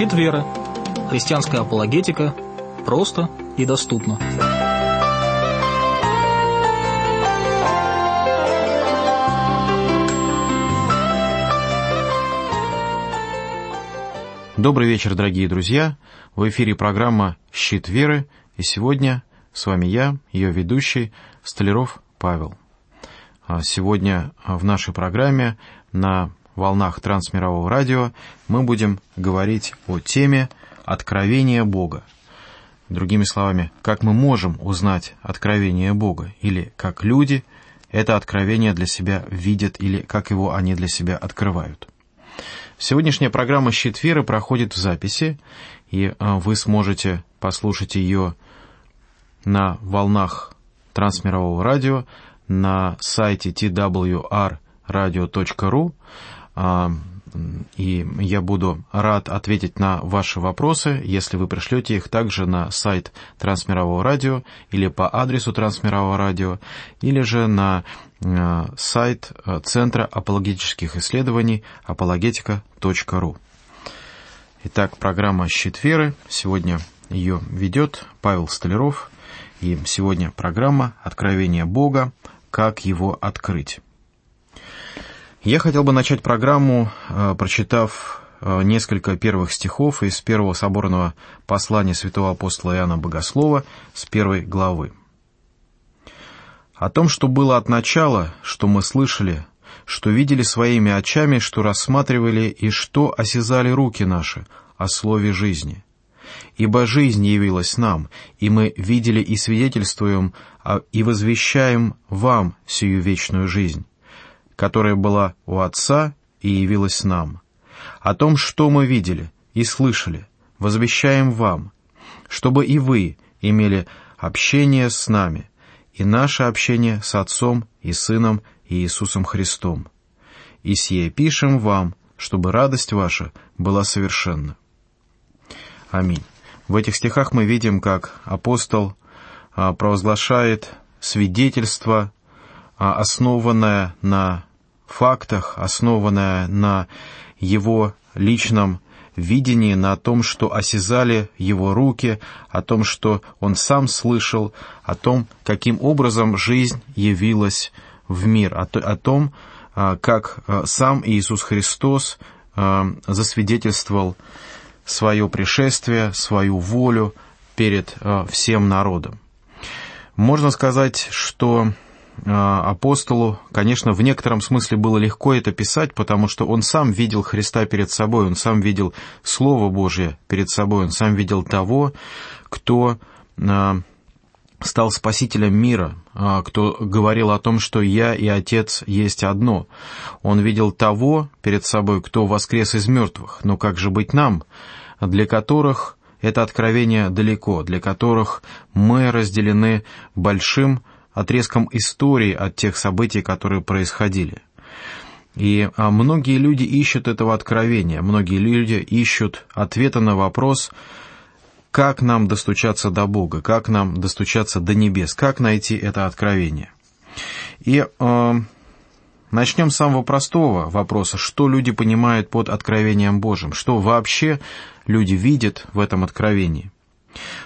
Щит веры. Христианская апологетика. Просто и доступно. Добрый вечер, дорогие друзья. В эфире программа «Щит веры». И сегодня с вами я, ее ведущий, Столяров Павел. А сегодня в нашей программе на волнах трансмирового радио мы будем говорить о теме «Откровение Бога». Другими словами, как мы можем узнать откровение Бога, или как люди это откровение для себя видят, или как его они для себя открывают. Сегодняшняя программа «Щит веры» проходит в записи, и а, вы сможете послушать ее на волнах трансмирового радио на сайте twrradio.ru, и я буду рад ответить на ваши вопросы, если вы пришлете их также на сайт Трансмирового радио или по адресу Трансмирового радио, или же на а, сайт а, Центра апологетических исследований apologetica.ru. Итак, программа «Щит веры». Сегодня ее ведет Павел Столяров. И сегодня программа «Откровение Бога. Как его открыть?». Я хотел бы начать программу, э, прочитав э, несколько первых стихов из первого соборного послания святого апостола Иоанна Богослова с первой главы. «О том, что было от начала, что мы слышали, что видели своими очами, что рассматривали и что осязали руки наши о слове жизни» Ибо жизнь явилась нам, и мы видели и свидетельствуем, а, и возвещаем вам сию вечную жизнь, которая была у Отца и явилась нам. О том, что мы видели и слышали, возвещаем вам, чтобы и вы имели общение с нами, и наше общение с Отцом и Сыном и Иисусом Христом. И сие пишем вам, чтобы радость ваша была совершенна. Аминь. В этих стихах мы видим, как апостол а, провозглашает свидетельство, а, основанное на фактах, основанное на его личном видении, на том, что осязали его руки, о том, что он сам слышал, о том, каким образом жизнь явилась в мир, о, о том, а, как сам Иисус Христос засвидетельствовал свое пришествие, свою волю перед всем народом. Можно сказать, что апостолу, конечно, в некотором смысле было легко это писать, потому что он сам видел Христа перед собой, он сам видел Слово Божье перед собой, он сам видел того, кто э, стал спасителем мира, а, кто говорил о том, что «я и Отец есть одно». Он видел того перед собой, кто воскрес из мертвых. Но как же быть нам, для которых это откровение далеко, для которых мы разделены большим отрезком истории от тех событий, которые происходили. И а, многие люди ищут этого откровения, многие люди ищут ответа на вопрос – как нам достучаться до Бога, как нам достучаться до небес, как найти это откровение. И э, начнем с самого простого вопроса, что люди понимают под откровением Божьим, что вообще люди видят в этом откровении.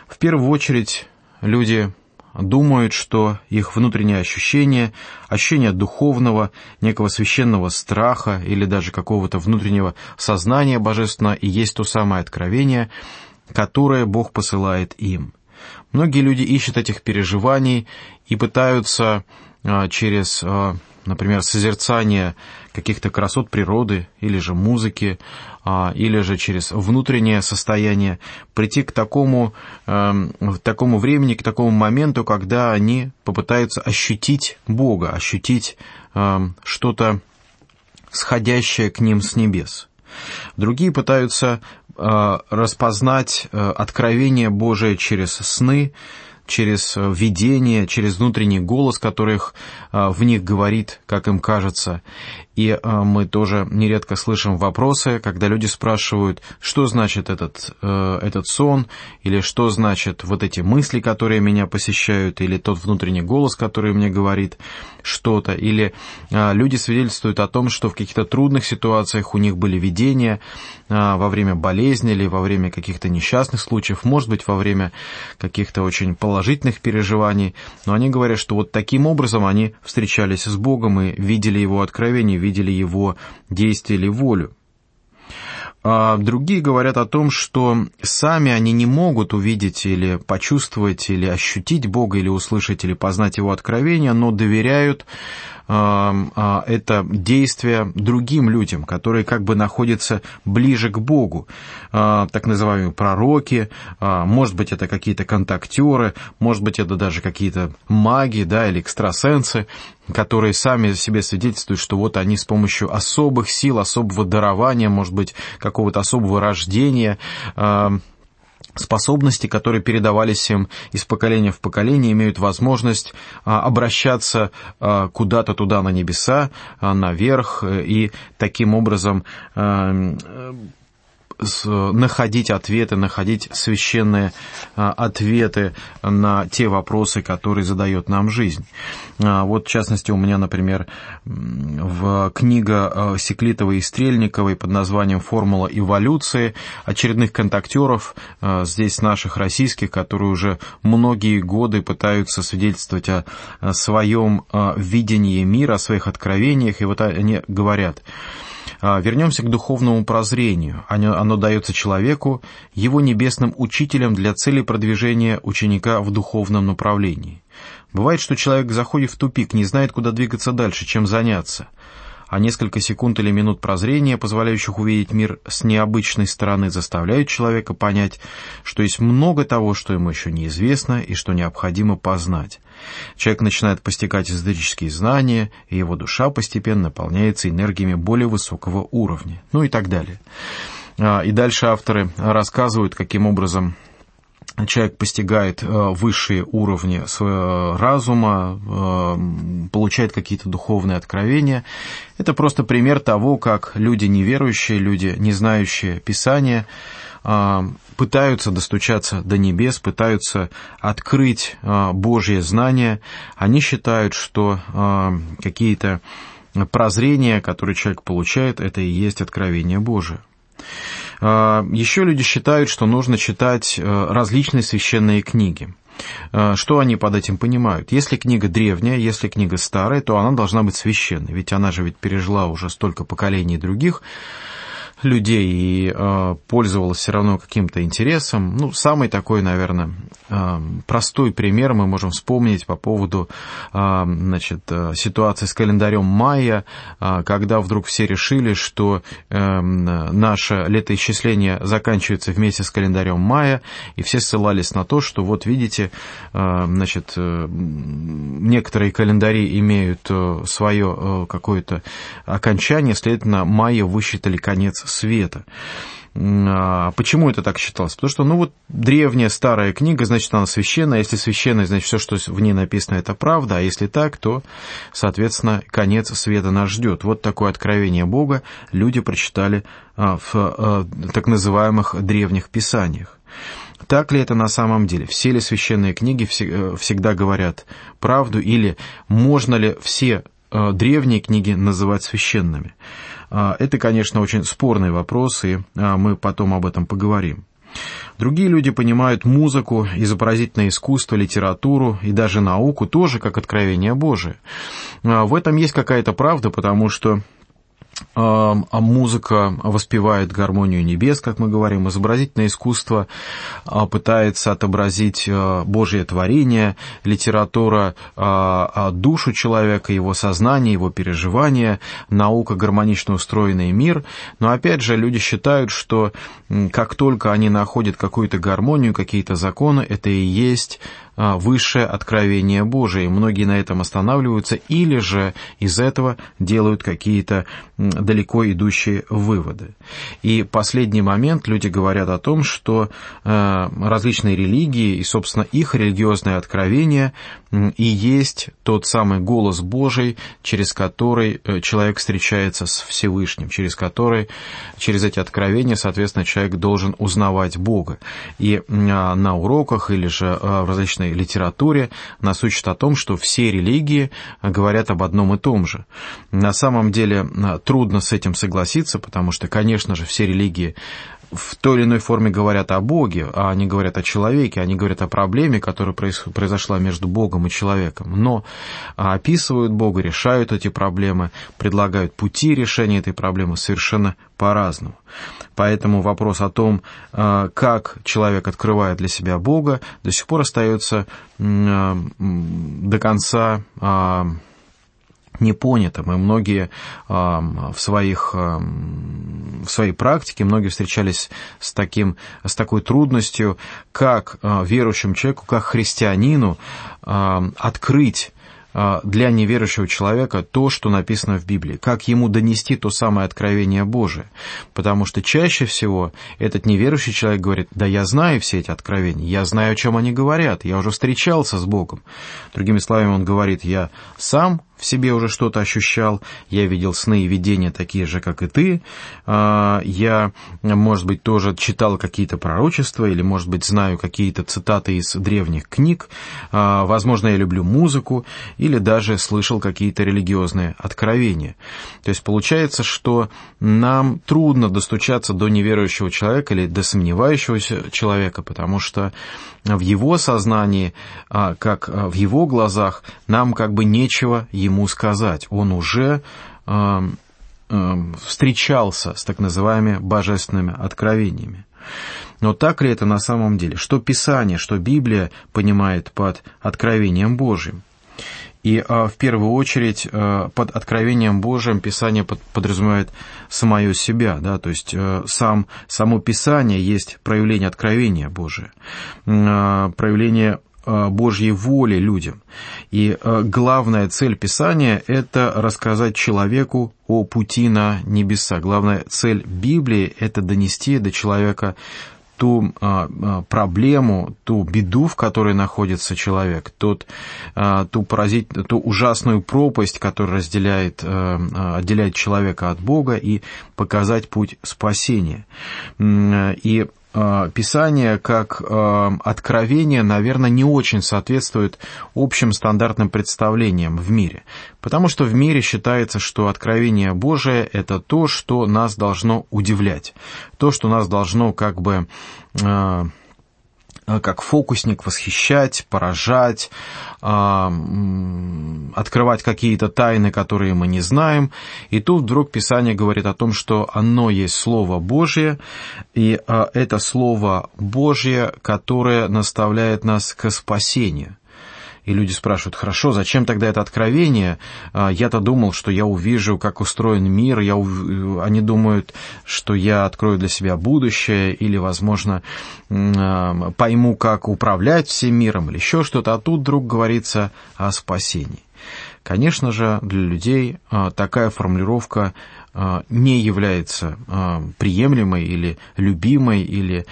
В первую очередь люди думают, что их внутреннее ощущение, ощущение духовного, некого священного страха или даже какого-то внутреннего сознания божественного и есть то самое откровение, которое Бог посылает им. Многие люди ищут этих переживаний и пытаются а, через, а, например, созерцание каких-то красот природы или же музыки, а, или же через внутреннее состояние прийти к такому, к такому времени, к такому моменту, когда они попытаются ощутить Бога, ощутить что-то сходящее к ним с небес. Другие пытаются Э, распознать э, откровение Божие через сны, через видение, через внутренний голос, который в них говорит, как им кажется. И мы тоже нередко слышим вопросы, когда люди спрашивают, что значит этот, этот сон, или что значит вот эти мысли, которые меня посещают, или тот внутренний голос, который мне говорит что-то, или люди свидетельствуют о том, что в каких-то трудных ситуациях у них были видения во время болезни или во время каких-то несчастных случаев, может быть, во время каких-то очень положительных переживаний, но они говорят, что вот таким образом они встречались с Богом и видели Его откровение, видели Его действие или волю. А другие говорят о том, что сами они не могут увидеть или почувствовать, или ощутить Бога, или услышать, или познать Его откровение, но доверяют это действие другим людям, которые как бы находятся ближе к Богу. А, так называемые пророки, а, может быть, это какие-то контактеры, может быть, это даже какие-то маги да, или экстрасенсы, которые сами себе свидетельствуют, что вот они с помощью особых сил, особого дарования, может быть, какого-то особого рождения, способности, которые передавались им из поколения в поколение, имеют возможность а, обращаться а, куда-то туда на небеса, а, наверх, э, и таким образом находить ответы, находить священные а, ответы на те вопросы, которые задает нам жизнь. А, вот, в частности, у меня, например, в книга а, Секлитовой и Стрельниковой под названием «Формула эволюции» очередных контактеров, здесь наших российских, которые уже многие годы пытаются свидетельствовать о своем видении мира, о своих откровениях, и вот они говорят – а, вернемся к духовному прозрению. Оно, оно дается человеку, его небесным учителем для цели продвижения ученика в духовном направлении. Бывает, что человек заходит в тупик, не знает, куда двигаться дальше, чем заняться а несколько секунд или минут прозрения, позволяющих увидеть мир с необычной стороны, заставляют человека понять, что есть много того, что ему еще неизвестно и что необходимо познать. Человек начинает постигать эзотерические знания, и его душа постепенно наполняется энергиями более высокого уровня, ну и так далее. А, и дальше авторы рассказывают, каким образом человек постигает э, высшие уровни своего разума, э, получает какие-то духовные откровения. Это просто пример того, как люди неверующие, люди, не знающие Писания, э, пытаются достучаться до небес, пытаются открыть Божье знание. Они считают, что какие-то прозрения, которые человек получает, это и есть откровение Божие. А, еще люди считают, что нужно читать различные священные книги. А, что они под этим понимают? Если книга древняя, если книга старая, то она должна быть священной, ведь она же ведь пережила уже столько поколений других, людей и э, пользовалась все равно каким-то интересом. Ну, самый такой, наверное, э, простой пример мы можем вспомнить по поводу э, значит, ситуации с календарем майя, э, когда вдруг все решили, что э, наше летоисчисление заканчивается вместе с календарем майя, и все ссылались на то, что вот видите, значит, э, некоторые календари имеют э, свое э, какое-то окончание, следовательно, майя высчитали конец света. А почему это так считалось? Потому что, ну вот, древняя старая книга, значит, она священная. Если священная, значит, все, что в ней написано, это правда. А если так, то, соответственно, конец света нас ждет. Вот такое откровение Бога люди прочитали а, в а, так называемых древних писаниях. Так ли это на самом деле? Все ли священные книги э, всегда говорят правду? Или можно ли все э, древние книги называть священными? А, это, конечно, очень спорный вопрос, и а, мы потом об этом поговорим. Другие люди понимают музыку, изобразительное искусство, литературу и даже науку тоже как откровение Божие. А, в этом есть какая-то правда, потому что а музыка воспевает гармонию небес, как мы говорим, изобразительное искусство а, пытается отобразить а, Божье творение, литература душу человека, его сознание, его переживания, наука гармонично устроенный мир. Но опять же, люди считают, что как только они находят какую-то гармонию, какие-то законы, это и есть высшее откровение Божие. Многие на этом останавливаются или же из этого делают какие-то далеко идущие выводы. И последний момент люди говорят о том, что различные религии и, собственно, их религиозное откровение и есть тот самый голос Божий, через который э, человек встречается с Всевышним, через который, через эти откровения, соответственно, человек должен узнавать Бога. И а, на уроках или же а, в различной литературе нас учат о том, что все религии говорят об одном и том же. На самом деле трудно с этим согласиться, потому что, конечно же, все религии в той или иной форме говорят о Боге, а они говорят о человеке, они говорят о проблеме, которая произошла между Богом и человеком. Но описывают Бога, решают эти проблемы, предлагают пути решения этой проблемы совершенно по-разному. Поэтому вопрос о том, а, как человек открывает для себя Бога, до сих пор остается а, до конца а, непонятым, и многие в, своих, в своей практике, многие встречались с, таким, с такой трудностью, как верующему человеку, как христианину открыть а, для неверующего человека то, что написано в Библии, как ему донести то самое откровение Божие. Потому что чаще всего этот неверующий человек говорит, да я знаю все эти откровения, я знаю, о чем они говорят, я уже встречался с Богом. Другими словами, он говорит, я сам себе уже что-то ощущал, я видел сны и видения такие же, как и ты, а, я, может быть, тоже читал какие-то пророчества или, может быть, знаю какие-то цитаты из древних книг, а, возможно, я люблю музыку или даже слышал какие-то религиозные откровения. То есть получается, что нам трудно достучаться до неверующего человека или до сомневающегося человека, потому что в его сознании, а, как в его глазах, нам как бы нечего ему сказать. Он уже э, э, встречался с так называемыми божественными откровениями. Но так ли это на самом деле? Что Писание, что Библия понимает под откровением Божьим? И а, в первую очередь а, под откровением Божьим Писание под, подразумевает самое себя, да, то есть а, сам, само Писание есть проявление откровения Божия, а, проявление Э, Божьей воли людям. И э, главная цель Писания – это рассказать человеку о пути на небеса. Главная цель Библии – это донести до человека ту а, проблему, ту беду, в которой находится человек, тот, ту, поразить, ту ужасную пропасть, которая разделяет, отделяет человека от Бога, и показать путь спасения. И Э, Писание как э, откровение, наверное, не очень соответствует общим стандартным представлениям в мире. Потому что в мире считается, что откровение Божие – это то, что нас должно удивлять, то, что нас должно как бы э, Э, как фокусник восхищать, поражать, а, открывать какие-то тайны, которые мы не знаем. И тут вдруг Писание говорит о том, что оно есть Слово Божье, и а, это Слово Божье, которое наставляет нас к спасению. И люди спрашивают, хорошо, зачем тогда это откровение? А, я-то думал, что я увижу, как устроен мир, я, они думают, что я открою для себя будущее, или, возможно, а, пойму, как управлять всем миром, или еще что-то, а тут вдруг говорится о спасении. Конечно же, для людей а, такая формулировка не является приемлемой или любимой, или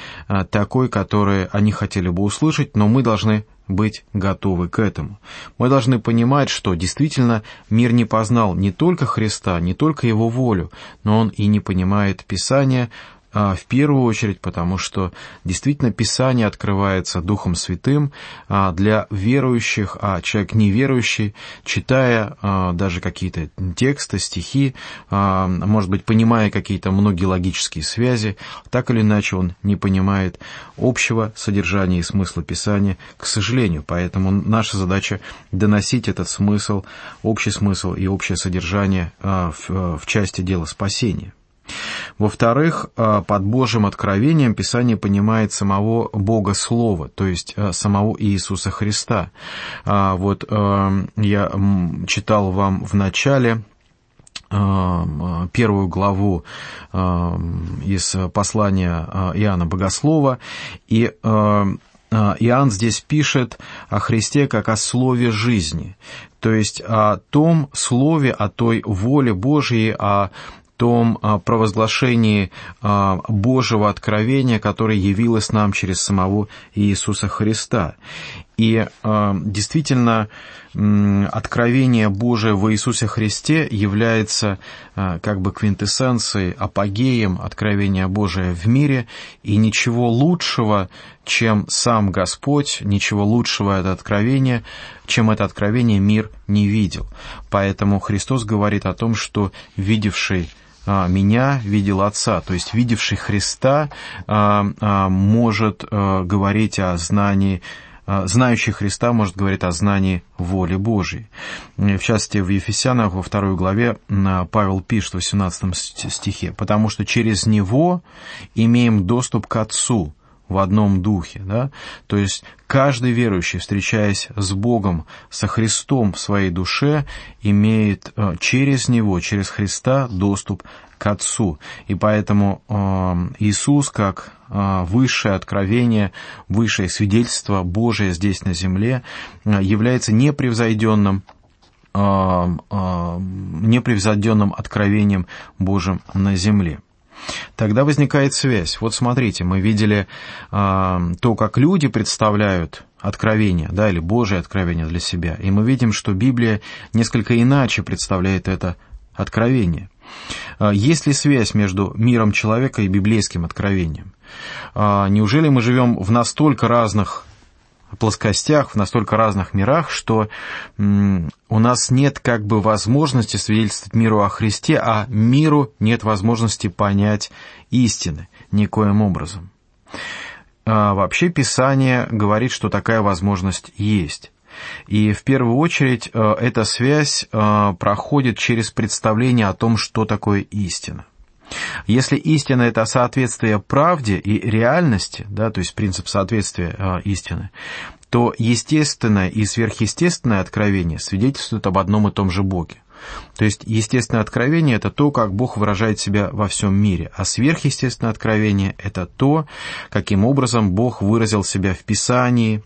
такой, которую они хотели бы услышать, но мы должны быть готовы к этому. Мы должны понимать, что действительно мир не познал не только Христа, не только Его волю, но он и не понимает Писания, а, в первую очередь, потому что действительно Писание открывается Духом Святым а, для верующих, а человек неверующий, читая а, даже какие-то тексты, стихи, может быть, понимая какие-то многие логические связи, так или иначе он не понимает общего содержания и смысла Писания, к сожалению. Поэтому наша задача доносить этот смысл, общий смысл и общее содержание в части дела спасения. Во-вторых, а, под Божьим откровением Писание понимает самого Бога Слова, то есть а, самого Иисуса Христа. А, вот я читал вам в начале первую главу из послания Иоанна Богослова, и Иоанн здесь пишет о Христе как о слове жизни, то есть о том слове, о той воле Божьей, о том провозглашении Божьего откровения, которое явилось нам через самого Иисуса Христа. И э, действительно, э, откровение Божие в Иисусе Христе является э, как бы квинтэссенцией, апогеем откровения Божия в мире, и ничего лучшего, чем сам Господь, ничего лучшего это откровение, чем это откровение мир не видел. Поэтому Христос говорит о том, что видевший меня видел Отца, то есть видевший Христа может говорить о знании знающий Христа может говорить о знании воли Божьей. В частности, в Ефесянах во второй главе Павел пишет в 18 стихе, «Потому что через Него имеем доступ к Отцу, в одном духе, да? То есть каждый верующий, встречаясь с Богом, со Христом в своей душе, имеет э, через Него, через Христа доступ к Отцу. И поэтому э, Иисус, как э, высшее откровение, высшее свидетельство Божие здесь на земле, э, является непревзойденным непревзойденным откровением Божьим на земле. Тогда возникает связь. Вот смотрите, мы видели то, как люди представляют откровение, да, или Божие откровение для себя. И мы видим, что Библия несколько иначе представляет это откровение. А, есть ли связь между миром человека и библейским откровением? А, неужели мы живем в настолько разных плоскостях, в настолько разных мирах, что у нас нет как бы возможности свидетельствовать миру о Христе, а миру нет возможности понять истины никоим образом. А вообще Писание говорит, что такая возможность есть. И в первую очередь э, эта связь э, проходит через представление о том, что такое истина. Если истина – это соответствие правде и реальности, да, то есть принцип соответствия э, истины, то естественное и сверхъестественное откровение свидетельствуют об одном и том же Боге. То есть естественное откровение – это то, как Бог выражает себя во всем мире, а сверхъестественное откровение – это то, каким образом Бог выразил себя в Писании,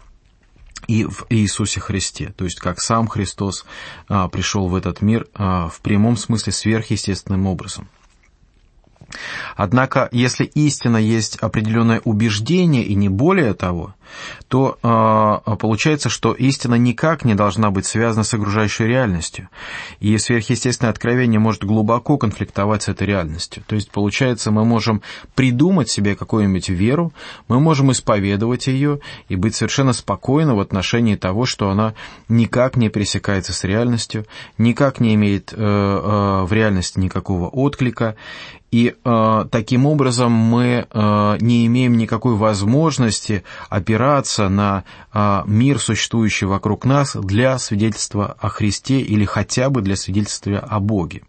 и в Иисусе Христе, то есть как сам Христос а, пришел в этот мир а, в прямом смысле сверхъестественным образом. Однако, если истина есть определенное убеждение и не более того, то э, получается, что истина никак не должна быть связана с окружающей реальностью. И сверхъестественное откровение может глубоко конфликтовать с этой реальностью. То есть, получается, мы можем придумать себе какую-нибудь веру, мы можем исповедовать ее и быть совершенно спокойны в отношении того, что она никак не пересекается с реальностью, никак не имеет э, э, в реальности никакого отклика, и э, таким образом мы э, не имеем никакой возможности опираться на э, мир, существующий вокруг нас, для свидетельства о Христе или хотя бы для свидетельства о Боге.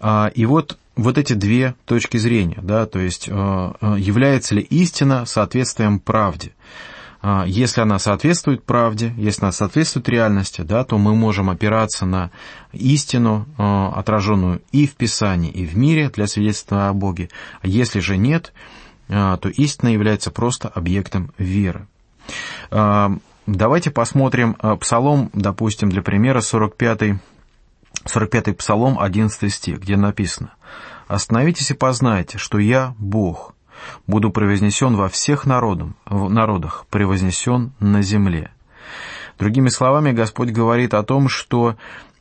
Э, и вот вот эти две точки зрения, да, то есть э является ли истина соответствием правде. А, если она соответствует правде, если она соответствует реальности, да, то мы можем опираться на истину, а, отраженную и в Писании, и в мире для свидетельства о Боге. А если же нет, а, то истина является просто объектом веры. Давайте посмотрим Псалом, допустим, для примера 45 45 Псалом, 11 стих, где написано «Остановитесь и познайте, что я Бог, буду превознесен во всех народам, народах, превознесен на земле». Другими словами, Господь говорит о том, что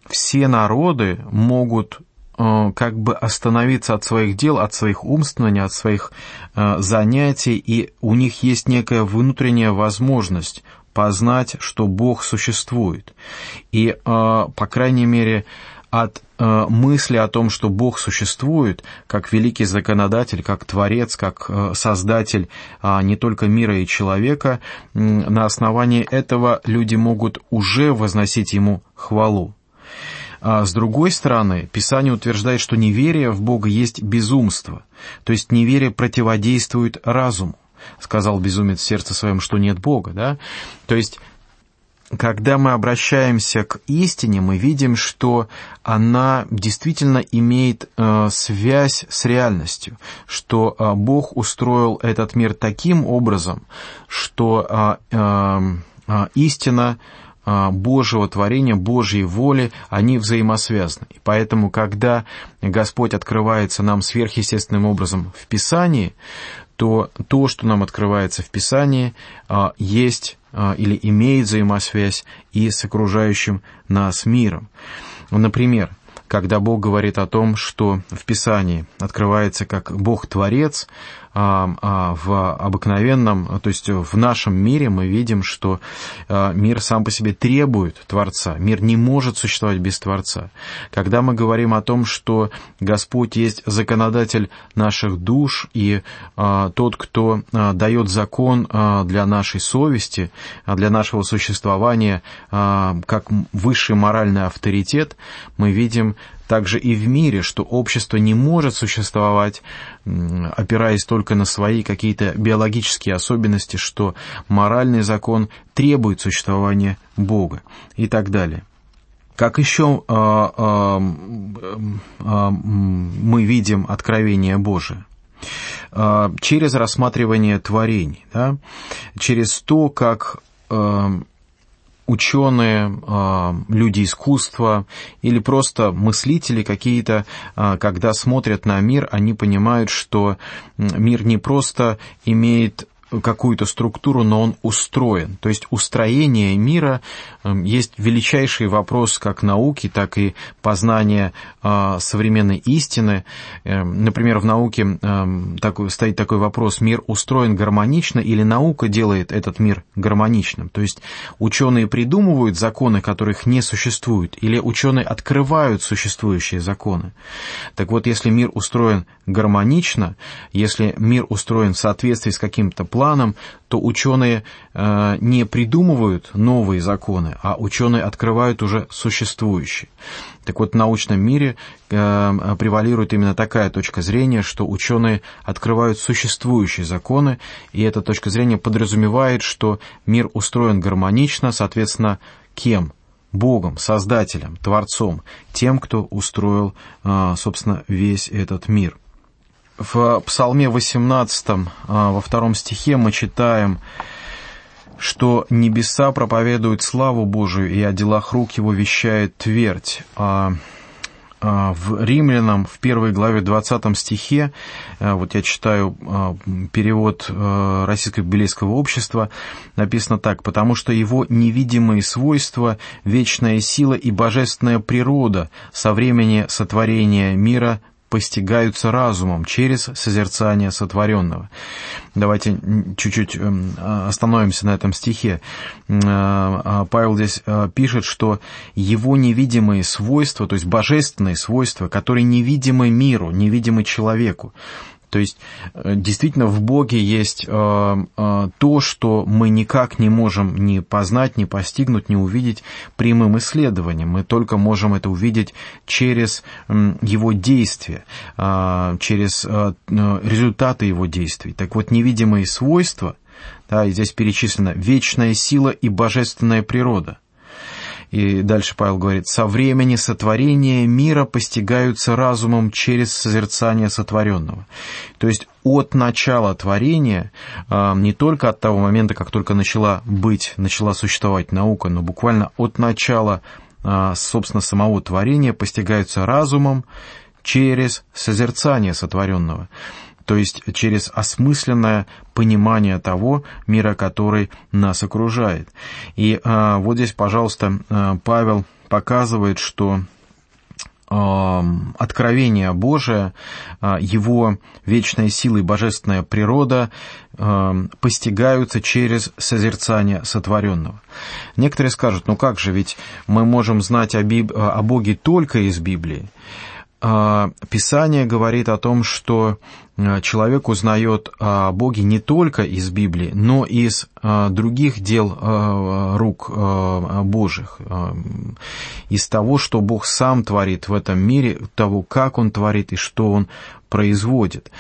все народы могут как бы остановиться от своих дел, от своих умствований, от своих э, занятий, и у них есть некая внутренняя возможность познать, что Бог существует. И, э, по крайней мере, от э, мысли о том, что Бог существует, как великий законодатель, как творец, как э, создатель э, не только мира и человека, э, на основании этого люди могут уже возносить Ему хвалу. А с другой стороны, Писание утверждает, что неверие в Бога есть безумство, то есть неверие противодействует разуму. Сказал безумец в сердце своем, что нет Бога, да? То есть когда мы обращаемся к истине, мы видим, что она действительно имеет э, связь с реальностью, что э, Бог устроил этот мир таким образом, что э, э, э истина Божьего творения, Божьей воли, они взаимосвязаны. И поэтому, когда Господь открывается нам сверхъестественным образом в Писании, то то, что нам открывается в Писании, э, есть а, или имеет взаимосвязь и с окружающим нас миром. Например, когда Бог говорит о том, что в Писании открывается как Бог-творец, а, а, в обыкновенном, то есть в нашем мире мы видим, что а, мир сам по себе требует Творца. Мир не может существовать без Творца. Когда мы говорим о том, что Господь есть законодатель наших душ и тот, кто дает закон для нашей совести, для нашего существования как высший моральный авторитет, мы видим также и в мире, что общество не может существовать, опираясь только на свои какие-то биологические особенности, что моральный закон требует существования Бога и так далее. Как еще э, э, э, мы видим откровение Божие? Через рассматривание творений, да? через то, как ученые, а, люди искусства или просто мыслители какие-то, а, когда смотрят на мир, они понимают, что мир не просто имеет какую-то структуру, но он устроен. То есть устроение мира эм, есть величайший вопрос как науки, так и познания а, современной истины. Эм, например, в науке эм, стоит такой вопрос, мир устроен гармонично или наука делает этот мир гармоничным? То есть ученые придумывают законы, которых не существует, или ученые открывают существующие законы. Так вот, если мир устроен гармонично, если мир устроен в соответствии с каким-то планом, то ученые э, не придумывают новые законы, а ученые открывают уже существующие. Так вот, в научном мире э, превалирует именно такая точка зрения, что ученые открывают существующие законы, и эта точка зрения подразумевает, что мир устроен гармонично, соответственно, кем? Богом, Создателем, Творцом, тем, кто устроил, э, собственно, весь этот мир – в Псалме 18, а, во втором стихе мы читаем, что небеса проповедуют славу Божию, и о делах рук его вещает твердь. А, а в Римлянам, в первой главе 20 стихе, вот я читаю перевод Российского библейского общества, написано так, «Потому что его невидимые свойства, вечная сила и божественная природа со времени сотворения мира постигаются разумом через созерцание сотворенного. Давайте чуть-чуть эм, остановимся на этом стихе. Э, а Павел здесь э, пишет, что его невидимые свойства, то есть божественные свойства, которые невидимы миру, невидимы человеку, то есть э, действительно в Боге есть э, э, то, что мы никак не можем ни познать, ни постигнуть, ни увидеть прямым исследованием. Мы только можем это увидеть через Его действия, через результаты Его действий. Так вот, невидимые свойства, да, и здесь перечислено вечная сила и божественная природа – и дальше Павел говорит, «Со времени сотворения мира постигаются разумом через созерцание сотворенного». То есть от начала творения, а, не только от того момента, как только начала быть, начала существовать наука, но буквально от начала, а, собственно, самого творения постигаются разумом через созерцание сотворенного то есть через осмысленное понимание того мира, который нас окружает. И а, вот здесь, пожалуйста, а, Павел показывает, что а, откровение Божие, а, его вечная сила и божественная природа постигаются через созерцание сотворенного. Некоторые скажут, ну как же, ведь мы можем знать о, Биб... о Боге только из Библии. Писание говорит о том, что человек узнает о Боге не только из Библии, но и из э, других дел рук Божьих, из того, что Бог сам творит в этом мире, того, как Он творит и что Он производит.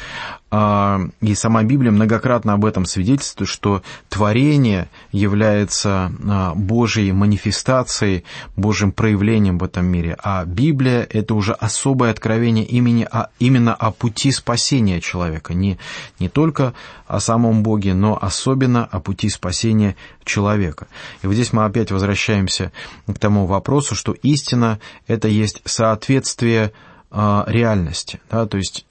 И сама Библия многократно об этом свидетельствует, что творение является Божьей манифестацией, Божьим проявлением в этом мире, а Библия — это уже особое откровение имени, а, именно о пути спасения человека, не, не только о самом Боге, но особенно о пути спасения человека. И вот здесь мы опять возвращаемся к тому вопросу, что истина — это есть соответствие а, реальности. Да, то есть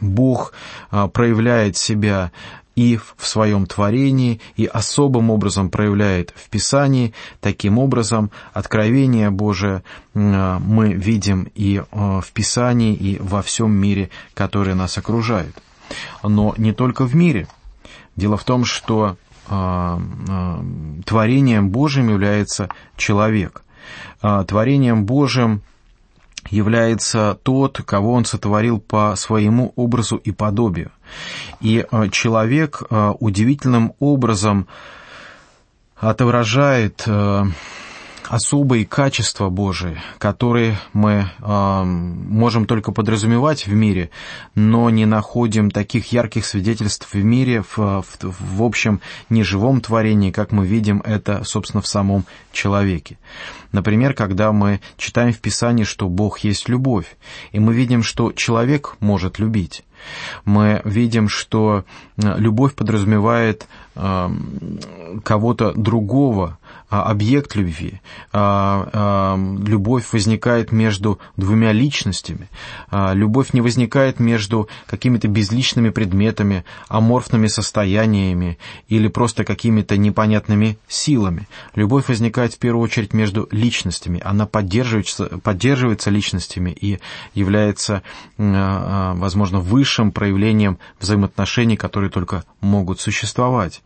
Бог а, проявляет себя и в своем творении, и особым образом проявляет в Писании. Таким образом, откровение Божие а, мы видим и в Писании, и во всем мире, который нас окружает. Но не только в мире. Дело в том, что творением Божьим является человек. Творением Божьим является тот, кого он сотворил по своему образу и подобию. И человек удивительным образом отображает особые качества Божии, которые мы э, можем только подразумевать в мире, но не находим таких ярких свидетельств в мире, в, в, в общем неживом творении, как мы видим это, собственно, в самом человеке. Например, когда мы читаем в Писании, что Бог есть любовь, и мы видим, что человек может любить. Мы видим, что любовь подразумевает э, кого-то другого, а, объект любви. А, а, любовь возникает между двумя личностями. Любовь не возникает между какими-то безличными предметами, аморфными состояниями или просто какими-то непонятными силами. Любовь возникает в первую очередь между личностями. Она поддерживается, поддерживается личностями и является, возможно, высшим проявлением взаимоотношений, которые только могут существовать.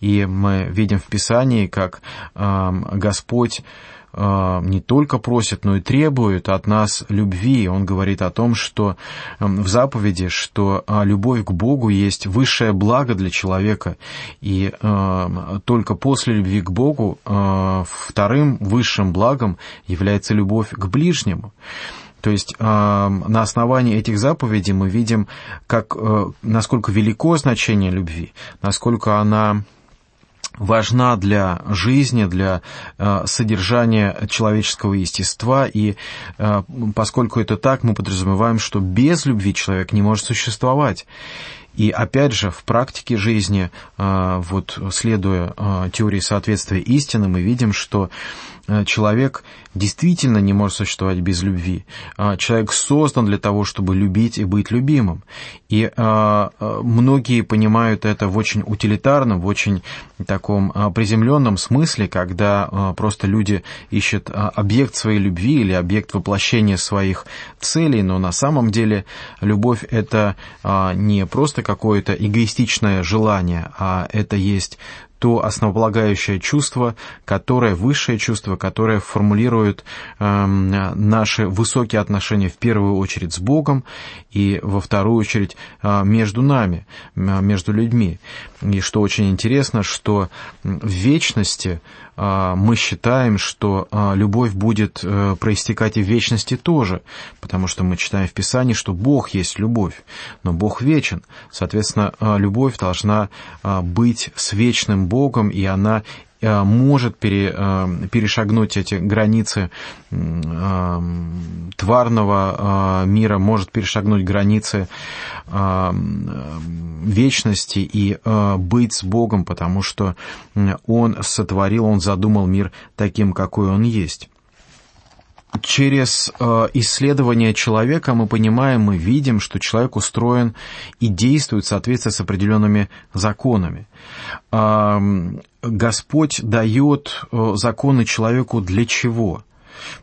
И мы видим в Писании, как Господь не только просит, но и требует от нас любви. Он говорит о том, что в заповеди, что а, любовь к Богу есть высшее благо для человека, и только после любви к Богу вторым высшим благом является любовь к ближнему. То есть на основании этих заповедей мы видим, как, э, насколько велико значение любви, насколько она важна для жизни, для э, содержания человеческого естества, и э, поскольку это так, мы подразумеваем, что без любви человек не может существовать. И опять же, в практике жизни, э, вот следуя теории соответствия истины, мы видим, что человек действительно не может существовать без любви. Человек создан для того, чтобы любить и быть любимым. И многие понимают это в очень утилитарном, в очень таком приземленном смысле, когда просто люди ищут объект своей любви или объект воплощения своих целей, но на самом деле любовь — это не просто какое-то эгоистичное желание, а это есть то основополагающее чувство, которое, высшее чувство, которое формулирует э, наши высокие отношения в первую очередь с Богом и во вторую очередь э, между нами, э, между людьми. И что очень интересно, что в вечности мы считаем, что э, любовь будет э, проистекать и в вечности тоже, потому что мы читаем в Писании, что Бог есть любовь, но Бог вечен. Соответственно, э, любовь должна быть с вечным Богом, и она может пере, э, перешагнуть эти границы э, тварного мира, может перешагнуть границы вечности и быть с Богом, потому что Он сотворил, Он задумал мир таким, какой он есть через э, исследование человека мы понимаем, мы видим, что человек устроен и действует в соответствии с определенными законами. Э, Господь дает э, законы человеку для чего?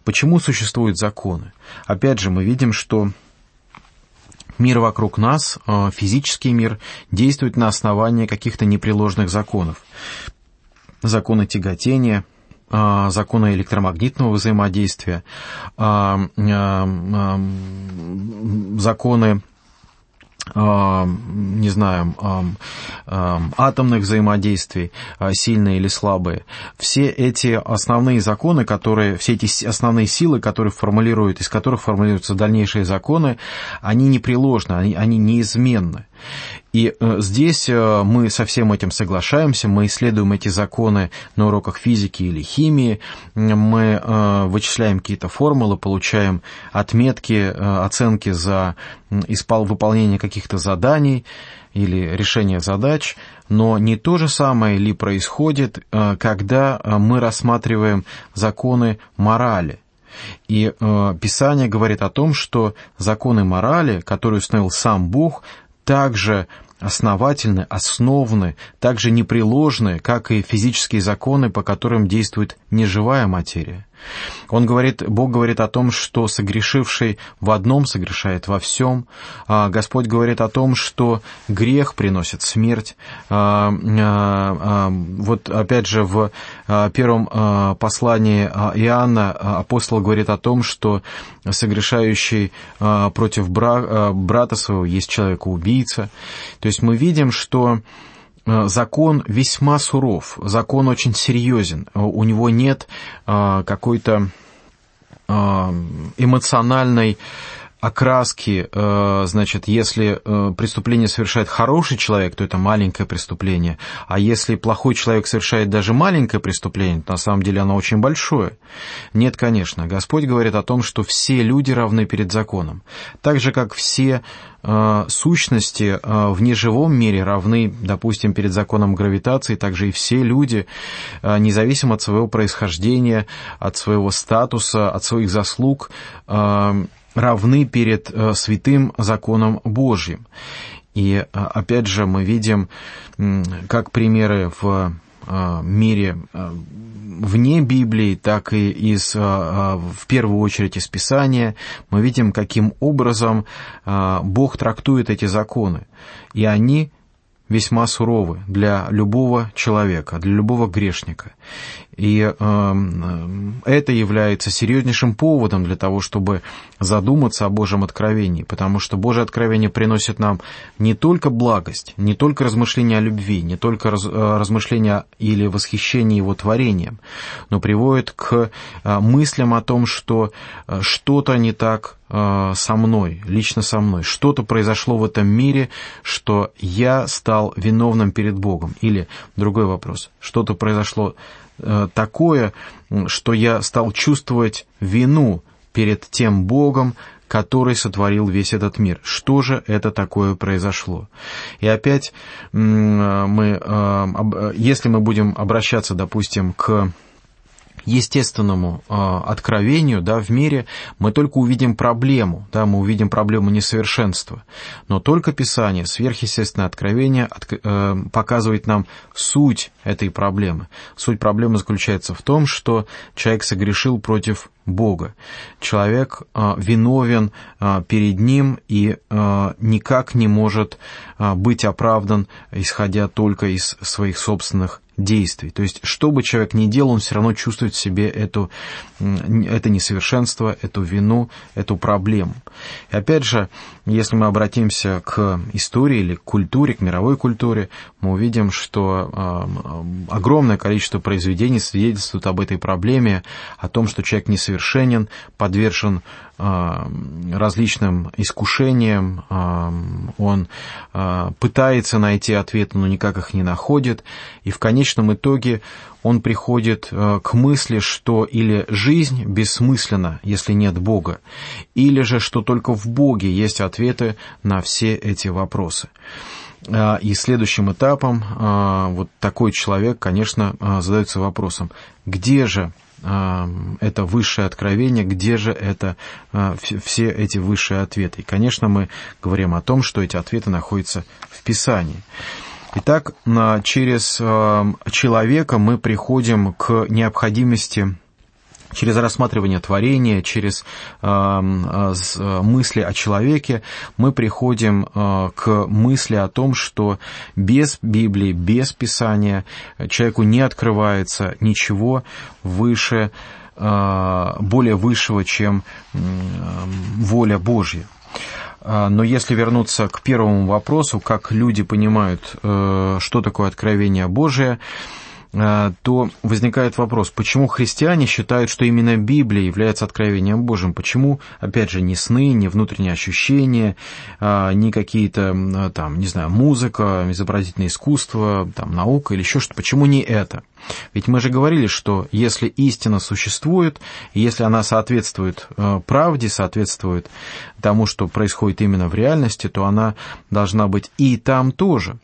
Почему существуют законы? Опять же, мы видим, что мир вокруг нас, э, физический мир, действует на основании каких-то непреложных законов. Законы тяготения – а, законы электромагнитного взаимодействия, законы не знаю, атомных взаимодействий, сильные или слабые. Все эти основные законы, которые, все эти основные силы, которые формулируют, из которых формулируются дальнейшие законы, они непреложны, они, они неизменны. И э, здесь э, мы со всем этим соглашаемся, мы исследуем эти законы на уроках физики или химии, мы э, вычисляем какие-то формулы, получаем отметки, оценки за выполнение каких-то заданий или решение задач, но не то же самое ли происходит, когда мы рассматриваем законы морали. И Писание говорит о том, что законы морали, которые установил сам Бог, также основательны, основны, также непреложны, как и физические законы, по которым действует неживая материя. Он говорит, Бог говорит о том, что согрешивший в одном согрешает во всем. А Господь говорит о том, что грех приносит смерть. А, а, вот опять же в первом послании Иоанна апостол говорит о том, что согрешающий против брата своего есть человека-убийца. То есть мы видим, что закон весьма суров, закон очень серьезен. У него нет э, какой-то э, эмоциональной окраски, значит, если преступление совершает хороший человек, то это маленькое преступление, а если плохой человек совершает даже маленькое преступление, то на самом деле оно очень большое. Нет, конечно, Господь говорит о том, что все люди равны перед законом, так же, как все Э, сущности э, в неживом мире равны, допустим, перед законом гравитации, также и все люди, э, независимо от своего происхождения, от своего статуса, от своих заслуг, равны перед святым законом Божьим. И опять же мы видим, как примеры в мире вне Библии, так и из, в первую очередь из Писания, мы видим, каким образом Бог трактует эти законы. И они весьма суровы для любого человека, для любого грешника. И э, это является серьезнейшим поводом для того, чтобы задуматься о Божьем откровении, потому что Божье откровение приносит нам не только благость, не только размышления о любви, не только раз, э, размышления или восхищение Его творением, но приводит к э, мыслям о том, что э, что-то не так со мной, лично со мной. Что-то произошло в этом мире, что я стал виновным перед Богом. Или другой вопрос. Что-то произошло такое, что я стал чувствовать вину перед тем Богом, который сотворил весь этот мир. Что же это такое произошло? И опять мы, э, если мы будем обращаться, допустим, к естественному э, откровению да, в мире, мы только увидим проблему, да, мы увидим проблему несовершенства. Но только Писание, сверхъестественное откровение, от, э, показывает нам суть этой проблемы. Суть проблемы заключается в том, что человек согрешил против Бога. Человек э, виновен э, перед Ним и э, никак не может быть оправдан, исходя только из своих собственных действий. То есть, что бы человек ни делал, он все равно чувствует в себе эту, это несовершенство, эту вину, эту проблему. И опять же, если мы обратимся к истории или к культуре, к мировой культуре, мы увидим, что э, огромное количество произведений свидетельствует об этой проблеме, о том, что человек несовершенен, подвержен э, различным искушениям, э, он пытается найти ответы, но никак их не находит, и в конечном итоге он приходит э, к мысли, что или жизнь бессмысленна, если нет Бога, или же что только в Боге есть ответы на все эти вопросы. Э, и следующим этапом э, вот такой человек, конечно, задается вопросом, где же это высшее откровение, где же это все эти высшие ответы. И, конечно, мы говорим о том, что эти ответы находятся в Писании. Итак, через э, человека мы приходим к необходимости через рассматривание творения, через э, э, мысли о человеке, мы приходим к мысли о том, что без Библии, без Писания человеку не открывается ничего выше, более высшего, чем воля Божья. А, но если вернуться к первому вопросу, как люди понимают, э, что такое откровение Божие, то возникает вопрос, почему христиане считают, что именно Библия является откровением Божьим? Почему, опять же, не сны, не внутренние ощущения, а, не какие-то, там, не знаю, музыка, изобразительное искусство, там, наука или еще что-то? Почему не это? Ведь мы же говорили, что если истина существует, если она соответствует правде, соответствует тому, что происходит именно в реальности, то она должна быть и там тоже.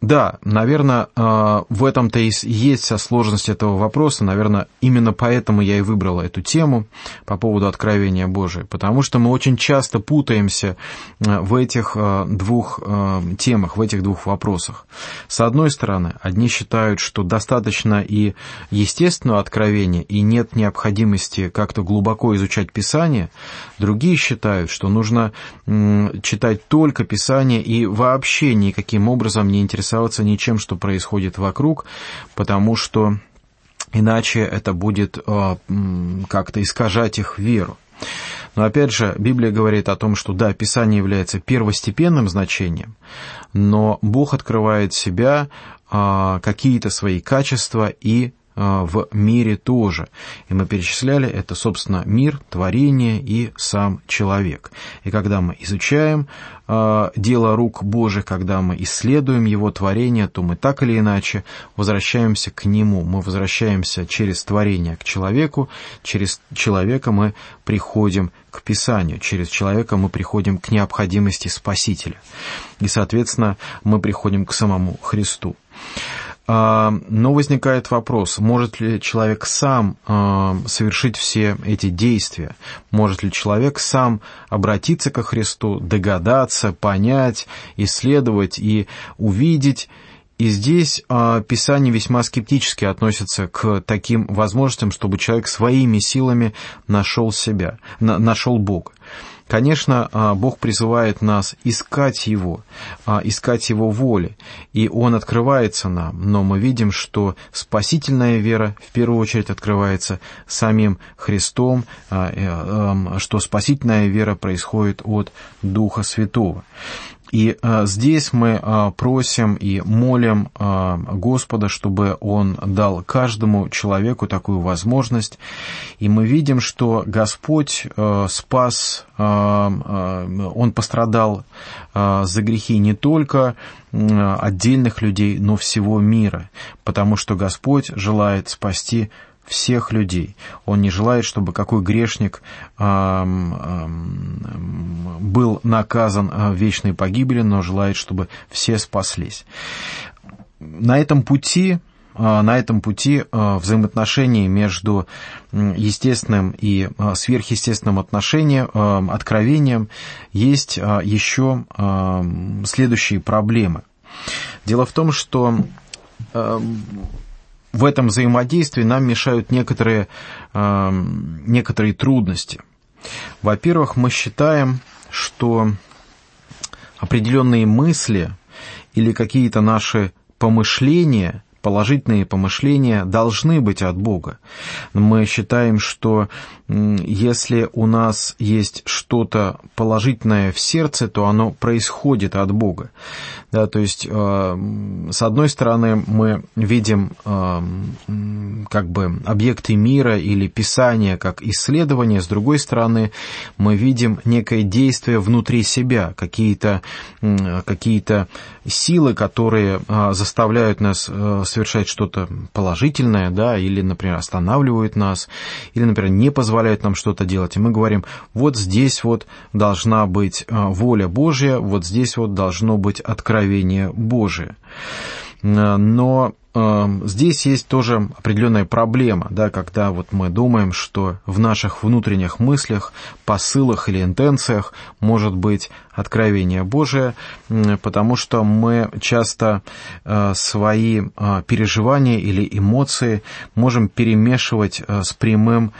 Да, наверное, э, в этом-то и есть вся сложность этого вопроса. Наверное, именно поэтому я и выбрал эту тему по поводу откровения Божия. Потому что мы очень часто путаемся э, в этих э, двух темах, в этих двух вопросах. С одной стороны, одни считают, что достаточно и естественного откровения, и нет необходимости как-то глубоко изучать Писание. Другие считают, что нужно читать только Писание и вообще никаким образом не интересоваться интересоваться ничем, что происходит вокруг, потому что иначе это будет э, как-то искажать их веру. Но опять же, Библия говорит о том, что да, Писание является первостепенным значением, но Бог открывает себя, э, какие-то свои качества и а, в мире тоже. И мы перечисляли это, собственно, мир, творение и сам человек. И когда мы изучаем э, дело рук Божьих, когда мы исследуем его творение, то мы так или иначе возвращаемся к нему. Мы возвращаемся через творение к человеку, через человека мы приходим к Писанию, через человека мы приходим к необходимости Спасителя. И, соответственно, мы приходим к самому Христу. А, но возникает вопрос, может ли человек сам а, совершить все эти действия? Может ли человек сам обратиться ко Христу, догадаться, понять, исследовать и увидеть? И здесь а, Писание весьма скептически относится к таким возможностям, чтобы человек своими силами нашел себя, нашел Бога. Конечно, а, Бог призывает нас искать Его, а, искать Его воли, и Он открывается нам, но мы видим, что спасительная вера в первую очередь открывается самим Христом, а, что спасительная вера происходит от Духа Святого. И а, здесь мы а, просим и молим а, Господа, чтобы Он дал каждому человеку такую возможность. И мы видим, что Господь спас, Он пострадал за грехи не только отдельных людей, но всего мира, потому что Господь желает спасти всех людей. Он не желает, чтобы какой грешник был наказан а, вечной погибели, но желает, чтобы все спаслись. На этом пути а, на этом пути а, взаимоотношений между естественным и сверхъестественным отношением, откровением, есть еще следующие проблемы. Дело в том, что в этом взаимодействии нам мешают некоторые, э, некоторые трудности. Во-первых, мы считаем, что определенные мысли или какие-то наши помышления положительные помышления должны быть от Бога. Мы считаем, что если у нас есть что-то положительное в сердце, то оно происходит от Бога. Да, то есть, э, с одной стороны, мы видим э, как бы объекты мира или Писания как исследование, с другой стороны, мы видим некое действие внутри себя, какие-то какие силы, которые э, заставляют нас совершать что-то положительное, да, или, например, останавливают нас, или, например, не позволяют нам что-то делать. И мы говорим, вот здесь вот должна быть э, воля Божья, вот здесь вот должно быть откровение Божие. Э, но Эм, здесь есть тоже определенная проблема, да, когда вот мы думаем, что в наших внутренних мыслях, посылах или интенциях может быть откровение Божие, потому что мы часто э, свои э, переживания или эмоции можем перемешивать э, с прямым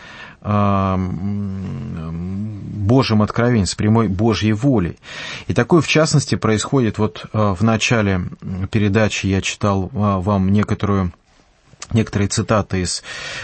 Божьим откровением, с прямой Божьей волей. И такое, в частности, происходит вот в начале передачи я читал вам некоторую некоторые цитаты из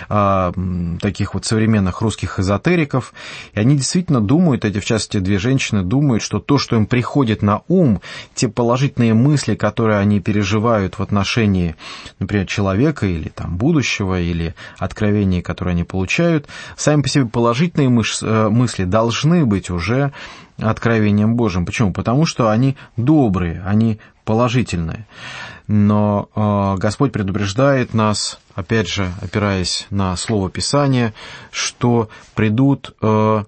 а, таких вот современных русских эзотериков, и они действительно думают, эти в частности две женщины думают, что то, что им приходит на ум, те положительные мысли, которые они переживают в отношении, например, человека или там будущего, или откровений, которые они получают, сами по себе положительные э, мысли должны быть уже откровением Божьим. Почему? Потому что они добрые, они положительные но э, Господь предупреждает нас, опять же, опираясь на Слово Писания, что придут э,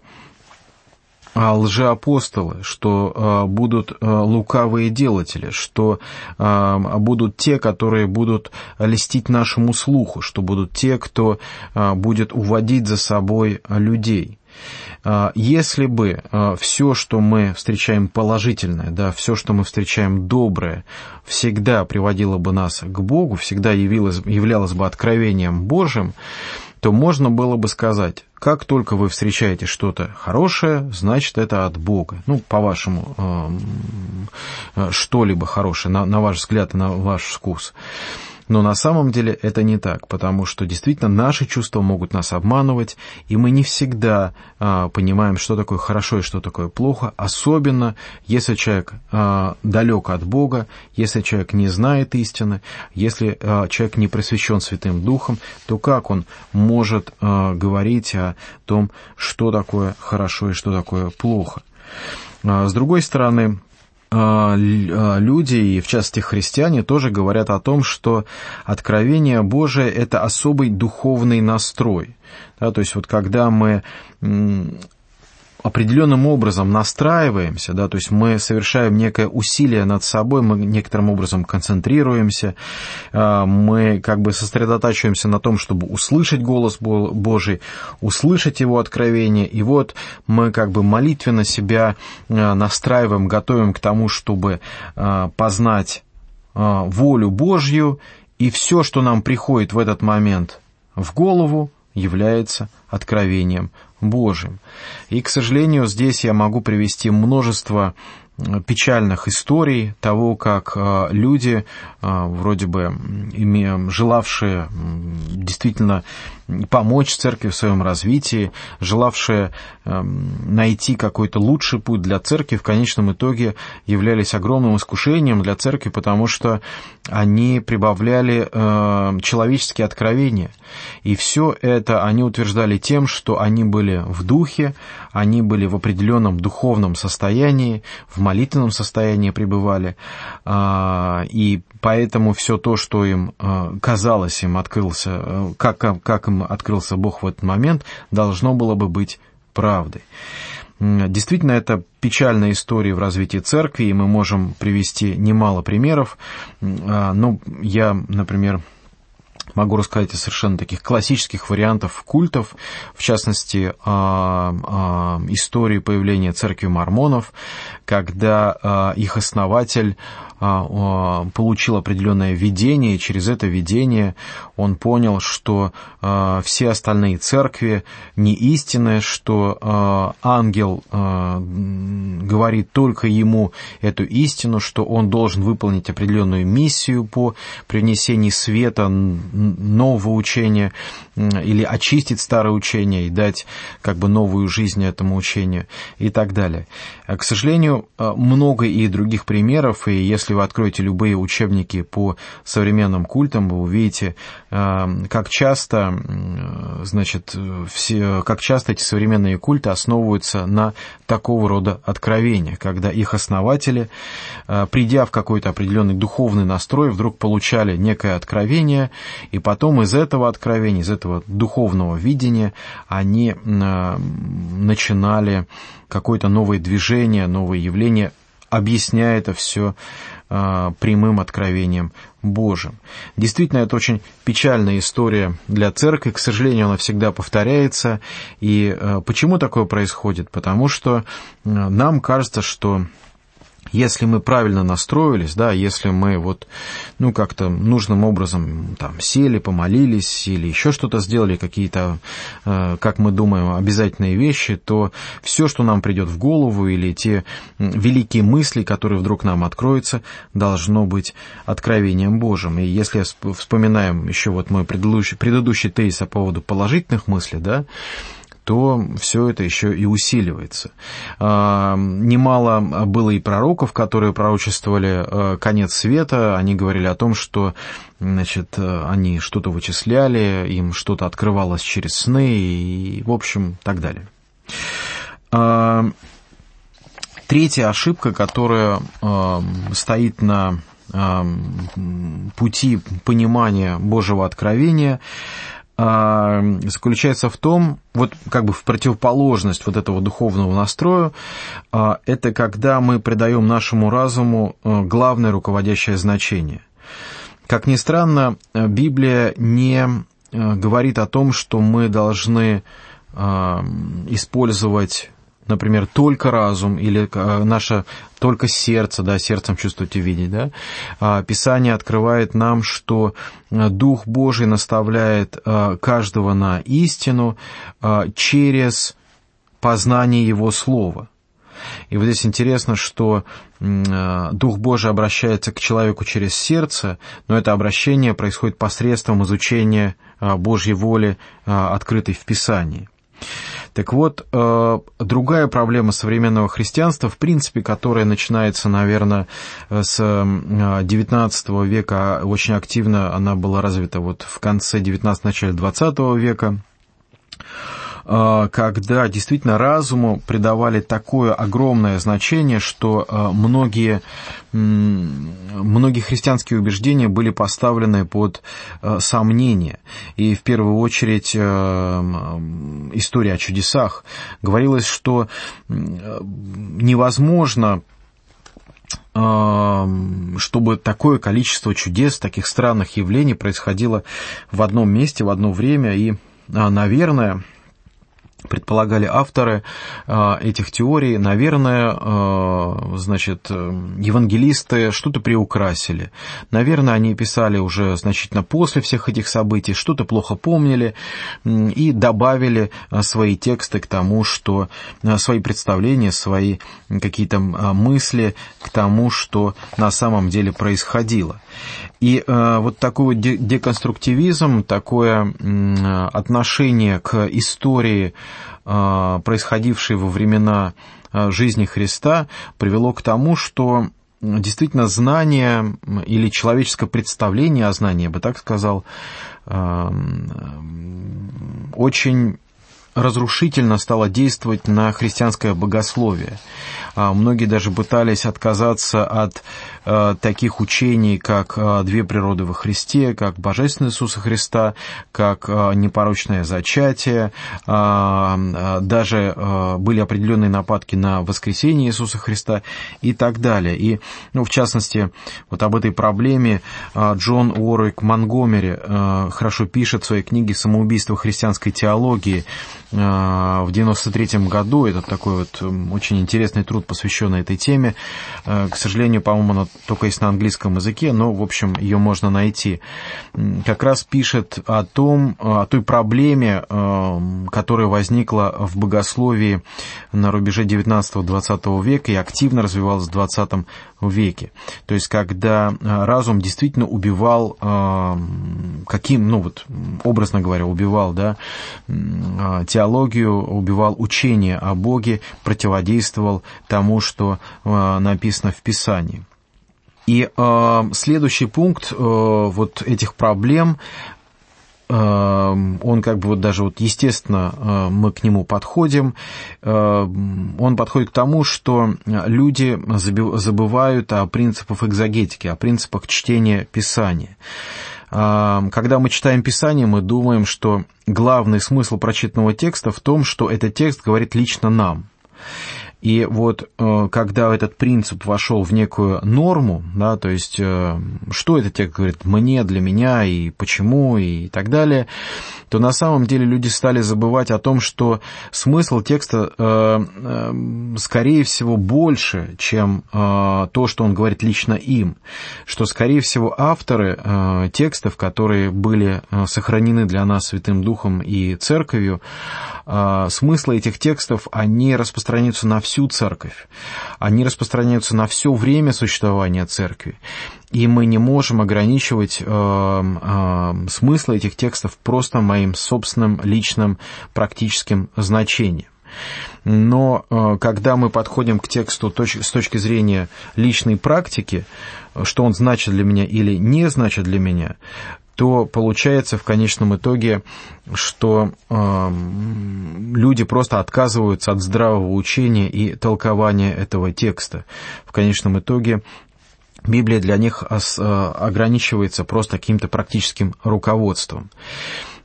лжеапостолы, что э, будут лукавые делатели, что будут те, которые будут листить нашему слуху, что будут те, кто будет уводить за собой людей. А, если бы а, все, что мы встречаем положительное, да, все, что мы встречаем доброе, всегда приводило бы нас к Богу, всегда явилось, являлось бы откровением Божьим, то можно было бы сказать, как только вы встречаете что-то хорошее, значит это от Бога. Ну, по-вашему, а, что-либо хорошее, на, на ваш взгляд и на ваш вкус. Но на самом деле это не так, потому что действительно наши чувства могут нас обманывать, и мы не всегда а, понимаем, что такое хорошо и что такое плохо, особенно если человек а, далек от Бога, если человек не знает истины, если а, человек не просвещен Святым Духом, то как он может а, говорить о том, что такое хорошо и что такое плохо? А, с другой стороны, люди, и в частности христиане, тоже говорят о том, что откровение Божие – это особый духовный настрой. Да, то есть вот когда мы определенным образом настраиваемся, да, то есть мы совершаем некое усилие над собой, мы некоторым образом концентрируемся, а, мы как бы сосредотачиваемся на том, чтобы услышать голос Божий, услышать Его откровение, и вот мы как бы молитвенно себя а, настраиваем, готовим к тому, чтобы а, познать волю Божью, и все, что нам приходит в этот момент в голову, является откровением Божьим. И, к сожалению, здесь я могу привести множество печальных историй того, как э, люди, э, вроде бы желавшие действительно помочь церкви в своем развитии, желавшие эм, найти какой-то лучший путь для церкви, в конечном итоге являлись огромным искушением для церкви, потому что они прибавляли э, человеческие откровения. И все это они утверждали тем, что они были в духе, они были в определенном духовном состоянии, в молитвенном состоянии пребывали, а, и поэтому все то, что им э, казалось, им открылся, э, как, как им открылся Бог в этот момент, должно было бы быть правдой. Действительно, это печальная история в развитии церкви, и мы можем привести немало примеров. А, ну, я, например, могу рассказать о совершенно таких классических вариантов культов, в частности, истории появления церкви мормонов, когда а, их основатель получил определенное видение, и через это видение он понял, что а, все остальные церкви не истинные, что а, ангел говорит только ему эту истину, что он должен выполнить определенную миссию по принесению света нового учения или очистить старое учение и дать как бы новую жизнь этому учению и так далее. К сожалению, много и других примеров, и если если вы откроете любые учебники по современным культам, вы увидите, э, как часто, значит, все, как часто эти современные культы основываются на такого рода откровениях, когда их основатели, э, придя в какой-то определенный духовный настрой, вдруг получали некое откровение, и потом из этого откровения, из этого духовного видения они начинали какое-то новое движение, новое явление, объясняя это все а, прямым откровением Божьим. Действительно, это очень печальная история для церкви, к сожалению, она всегда повторяется. И а, почему такое происходит? Потому что а, нам кажется, что если мы правильно настроились, да, если мы вот, ну, как-то нужным образом там сели, помолились или еще что-то сделали, какие-то, э, как мы думаем, обязательные вещи, то все, что нам придет в голову или те великие мысли, которые вдруг нам откроются, должно быть откровением Божьим. И если вспоминаем еще вот мой предыдущий, предыдущий тезис по поводу положительных мыслей, да, то все это еще и усиливается. А, немало было и пророков, которые пророчествовали э, конец света. Они говорили о том, что значит, э, они что-то вычисляли, им что-то открывалось через сны и, в общем, так далее. А, третья ошибка, которая э, стоит на пути понимания Божьего откровения, заключается в том, вот как бы в противоположность вот этого духовного настроя, а, это когда мы придаем нашему разуму а, главное руководящее значение. Как ни странно, Библия не говорит о том, что мы должны использовать например, только разум или э, наше только сердце, да, сердцем чувствовать и видеть, да. А, Писание открывает нам, что э, Дух Божий наставляет э, каждого на истину через познание Его Слова. И вот здесь интересно, что Дух Божий обращается к человеку через сердце, но это обращение происходит посредством изучения Божьей воли, открытой в Писании. Так вот, э, другая проблема современного христианства, в принципе, которая начинается, наверное, с XIX века, очень активно она была развита вот в конце XIX, начале XX века, Э, когда действительно разуму придавали такое огромное значение, что э, многие, многие христианские убеждения были поставлены под э, сомнение. И в первую очередь история о чудесах. Говорилось, что невозможно чтобы такое количество чудес, таких странных явлений происходило в одном месте, в одно время. И, наверное, предполагали авторы э, этих теорий, наверное, э, значит, евангелисты что-то приукрасили. Наверное, они писали уже значительно после всех этих событий, что-то плохо помнили и добавили э, свои тексты к тому, что свои представления, свои какие-то мысли к тому, что на самом деле происходило. И э, вот такой вот деконструктивизм, такое э, отношение к истории, э, происходившей во времена э, жизни Христа, привело к тому, что действительно знание или человеческое представление о знании, я бы так сказал, э, очень разрушительно стало действовать на христианское богословие. А многие даже пытались отказаться от э, таких учений, как э, две природы во Христе, как Божественное Иисуса Христа, как э, непорочное зачатие. Даже были определенные нападки на воскресение Иисуса Христа и так далее. И, ну, в частности, вот об этой проблеме Джон Уоррик Монгомери хорошо пишет в своей книге «Самоубийство христианской теологии», в 93 году. Это такой вот очень интересный труд, посвященный этой теме. К сожалению, по-моему, она только есть на английском языке, но, в общем, ее можно найти. Как раз пишет о том, о той проблеме, которая возникла в богословии на рубеже 19-20 века и активно развивалась в 20 веке. То есть, когда разум действительно убивал, каким, ну вот, образно говоря, убивал, да, теологию, убивал учение о Боге, противодействовал тому, что э, написано в Писании. И э, следующий пункт э, вот этих проблем э, он как бы вот даже вот естественно э, мы к нему подходим, он подходит к тому, что люди забывают о принципах экзогетики, о принципах чтения Писания. Когда мы читаем Писание, мы думаем, что главный смысл прочитанного текста в том, что этот текст говорит лично нам. И вот э, когда этот принцип вошел в некую норму, да, то есть э, что этот текст говорит мне, для меня и почему и так далее, то на самом деле люди стали забывать о том, что смысл текста, э, скорее всего, больше, чем то, что он говорит лично им, что, скорее всего, авторы текстов, которые были сохранены для нас Святым Духом и Церковью, смыслы этих текстов, они распространяются на всю церковь. Они распространяются на все время существования церкви. И мы не можем ограничивать э, э, смысл этих текстов просто моим собственным личным практическим значением. Но э, когда мы подходим к тексту с точки зрения личной практики, что он значит для меня или не значит для меня, то получается в конечном итоге, что э, люди просто отказываются от здравого учения и толкования этого текста. В конечном итоге Библия для них э, ограничивается просто каким-то практическим руководством.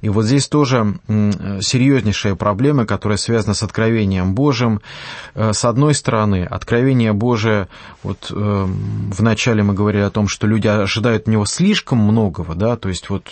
И вот здесь тоже серьезнейшая проблема, которая связана с откровением Божьим. Э, с одной стороны, откровение Божие, вот э, вначале мы говорили о том, что люди ожидают от него слишком многого, да, то есть вот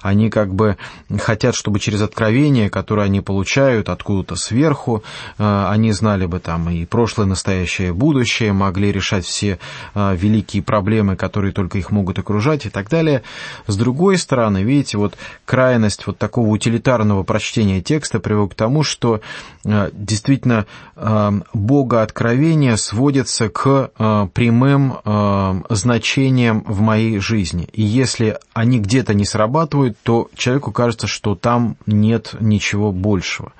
они как бы хотят, чтобы через откровение, которое они получают откуда-то сверху, э, они знали бы там и прошлое, настоящее, будущее, могли решать все великие проблемы, которые только их могут окружать и так далее. С другой стороны, видите, вот край крайность вот такого утилитарного прочтения текста привел к тому, что э, действительно э, богооткровение сводится к э, прямым значениям в моей жизни. И если они где-то не срабатывают, то человеку кажется, что там нет ничего большего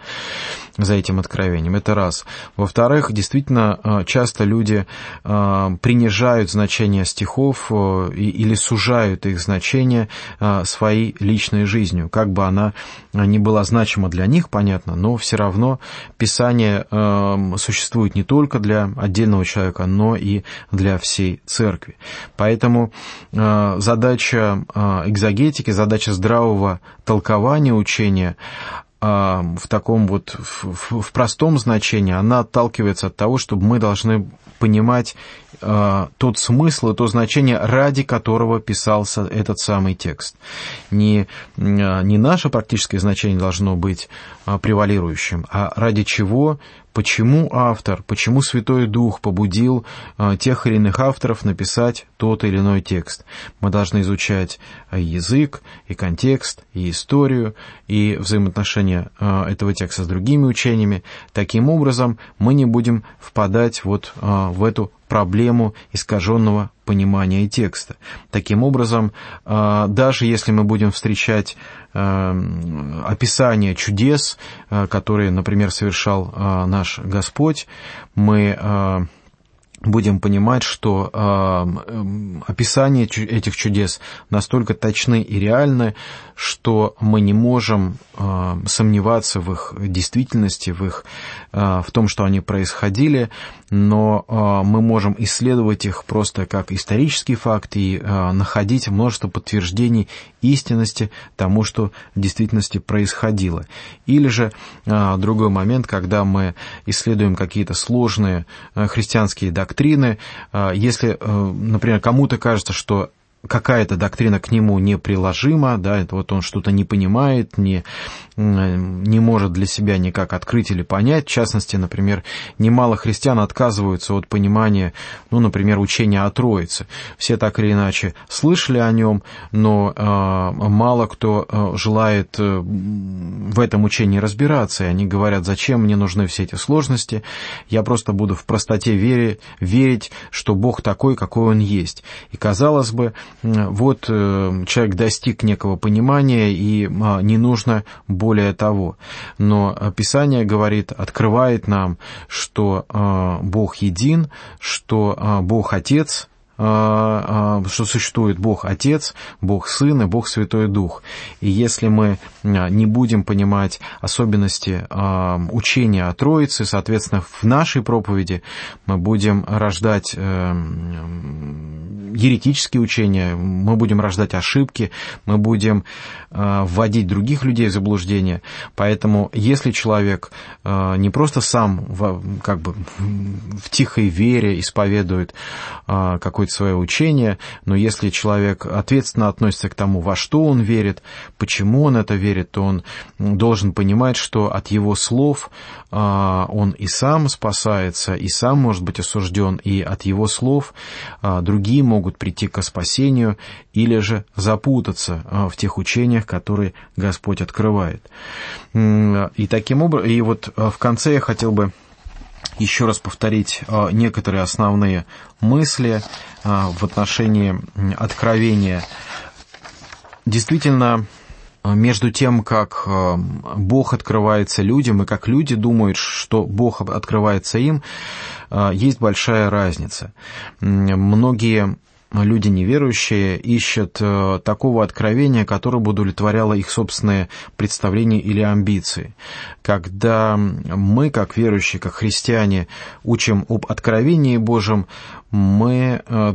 за этим откровением. Это раз. Во-вторых, действительно, часто люди принижают значение стихов или сужают их значение своей личной жизнью. Как бы она ни была значима для них, понятно, но все равно Писание существует не только для отдельного человека, но и для всей церкви. Поэтому задача экзогетики, задача здравого толкования учения, а, в таком вот, в, в простом значении, она отталкивается от того, чтобы мы должны понимать э, тот смысл и то значение, ради которого писался этот самый текст. Не, не наше практическое значение должно быть э, превалирующим, а ради чего почему автор, почему Святой Дух побудил э, тех или иных авторов написать тот или иной текст. Мы должны изучать э, язык, и контекст, и историю, и взаимоотношения э, этого текста с другими учениями. Таким образом, мы не будем впадать вот в эту проблему искаженного понимания текста. Таким образом, даже если мы будем встречать описание чудес, которые, например, совершал наш Господь, мы будем понимать, что э, описания этих чудес настолько точны и реальны, что мы не можем э, сомневаться в их действительности, в, их, э, в том, что они происходили, но э, мы можем исследовать их просто как исторический факт и э, находить множество подтверждений истинности тому, что в действительности происходило. Или же э, другой момент, когда мы исследуем какие-то сложные э, христианские доктрины, если, э, например, кому-то кажется, что какая-то доктрина к нему неприложима, да, вот он что-то не понимает, не, не может для себя никак открыть или понять. В частности, например, немало христиан отказываются от понимания, ну, например, учения о Троице. Все так или иначе слышали о нем, но э, мало кто э, желает э, в этом учении разбираться, и они говорят, зачем мне нужны все эти сложности, я просто буду в простоте вере, верить, что Бог такой, какой Он есть. И, казалось бы, вот э, человек достиг некого понимания, и а, не нужно более того. Но Писание говорит, открывает нам, что а, Бог един, что а, Бог Отец, что существует Бог Отец, Бог Сын и Бог Святой Дух. И если мы не будем понимать особенности учения о Троице, соответственно, в нашей проповеди мы будем рождать еретические учения, мы будем рождать ошибки, мы будем э, вводить других людей в заблуждение. Поэтому если человек э, не просто сам как бы в тихой вере исповедует э, какое-то свое учение, но если человек ответственно относится к тому, во что он верит, почему он это верит, то он должен понимать, что от его слов он и сам спасается, и сам может быть осужден, и от его слов другие могут прийти к спасению или же запутаться а, в тех учениях, которые Господь открывает. И таким образом, и вот а, в конце я хотел бы еще раз повторить а, некоторые основные мысли в отношении откровения. Действительно, между тем, как Бог открывается людям, и как люди думают, что Бог открывается им, есть большая разница. Многие люди неверующие ищут э, такого откровения, которое бы удовлетворяло их собственные представления или амбиции. Когда мы, как верующие, как христиане, учим об откровении Божьем, мы э,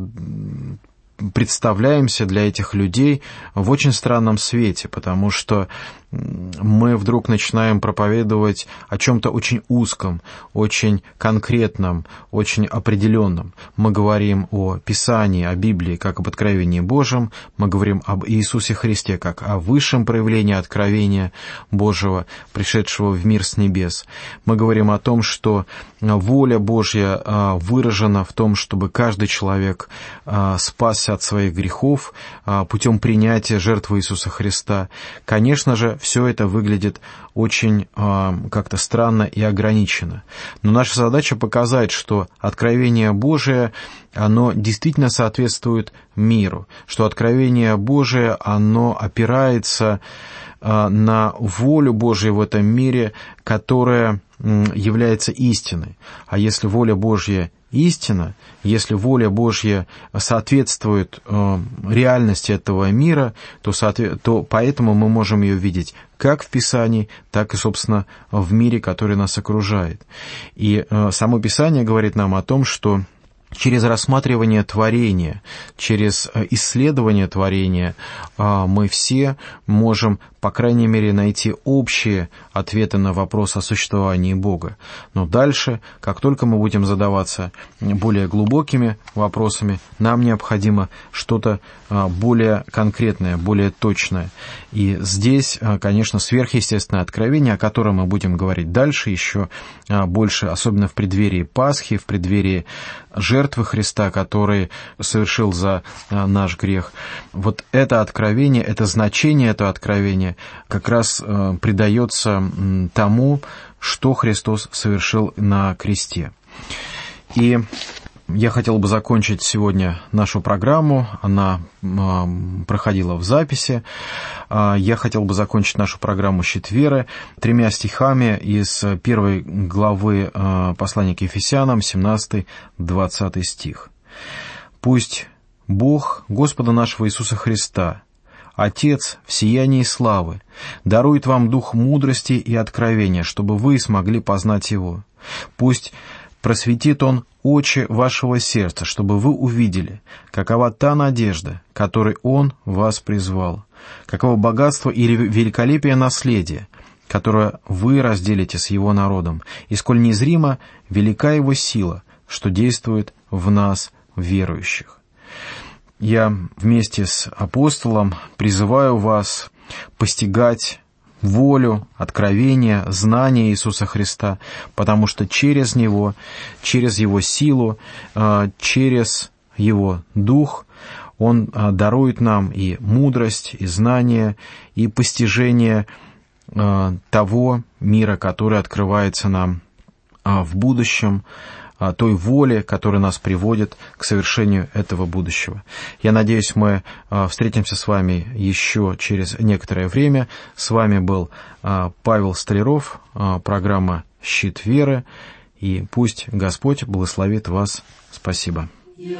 представляемся для этих людей в очень странном свете, потому что мы вдруг начинаем проповедовать о чем-то очень узком, очень конкретном, очень определенном. Мы говорим о Писании, о Библии, как об откровении Божьем, мы говорим об Иисусе Христе, как о высшем проявлении откровения Божьего, пришедшего в мир с небес. Мы говорим о том, что воля Божья а, выражена в том, чтобы каждый человек а, спасся от своих грехов а, путем принятия жертвы Иисуса Христа. Конечно же, все это выглядит очень э, как-то странно и ограниченно. Но наша задача показать, что откровение Божие, оно действительно соответствует миру, что откровение Божие, оно опирается э, на волю Божию в этом мире, которая является истиной. А если воля Божья истина, если воля Божья соответствует э, реальности этого мира, то, то поэтому мы можем ее видеть как в Писании, так и, собственно, в мире, который нас окружает. И э, само Писание говорит нам о том, что через рассматривание творения, через э, исследование творения э, мы все можем по крайней мере, найти общие ответы на вопрос о существовании Бога. Но дальше, как только мы будем задаваться более глубокими вопросами, нам необходимо что-то а, более конкретное, более точное. И здесь, а, конечно, сверхъестественное откровение, о котором мы будем говорить дальше, еще а, больше, особенно в преддверии Пасхи, в преддверии жертвы Христа, который совершил за наш грех. Вот это откровение, это значение этого откровения, как раз э, придается тому, что Христос совершил на кресте. И я хотел бы закончить сегодня нашу программу. Она э, проходила в записи. Э, я хотел бы закончить нашу программу «Щит веры» тремя стихами из первой главы послания к Ефесянам, 17-20 стих. «Пусть Бог Господа нашего Иисуса Христа, Отец в сиянии славы, дарует вам дух мудрости и откровения, чтобы вы смогли познать Его. Пусть просветит Он очи вашего сердца, чтобы вы увидели, какова та надежда, которой Он вас призвал, каково богатство или великолепие наследия, которое вы разделите с Его народом, и сколь незримо велика Его сила, что действует в нас, верующих я вместе с апостолом призываю вас постигать волю, откровение, знание Иисуса Христа, потому что через Него, через Его силу, э, через Его Дух Он э, дарует нам и мудрость, и знание, и постижение э, того мира, который открывается нам в будущем, той воли, которая нас приводит к совершению этого будущего. Я надеюсь, мы а, встретимся с вами еще через некоторое время. С вами был а, Павел Столяров, а, программа «Щит веры», и пусть Господь благословит вас. Спасибо. Я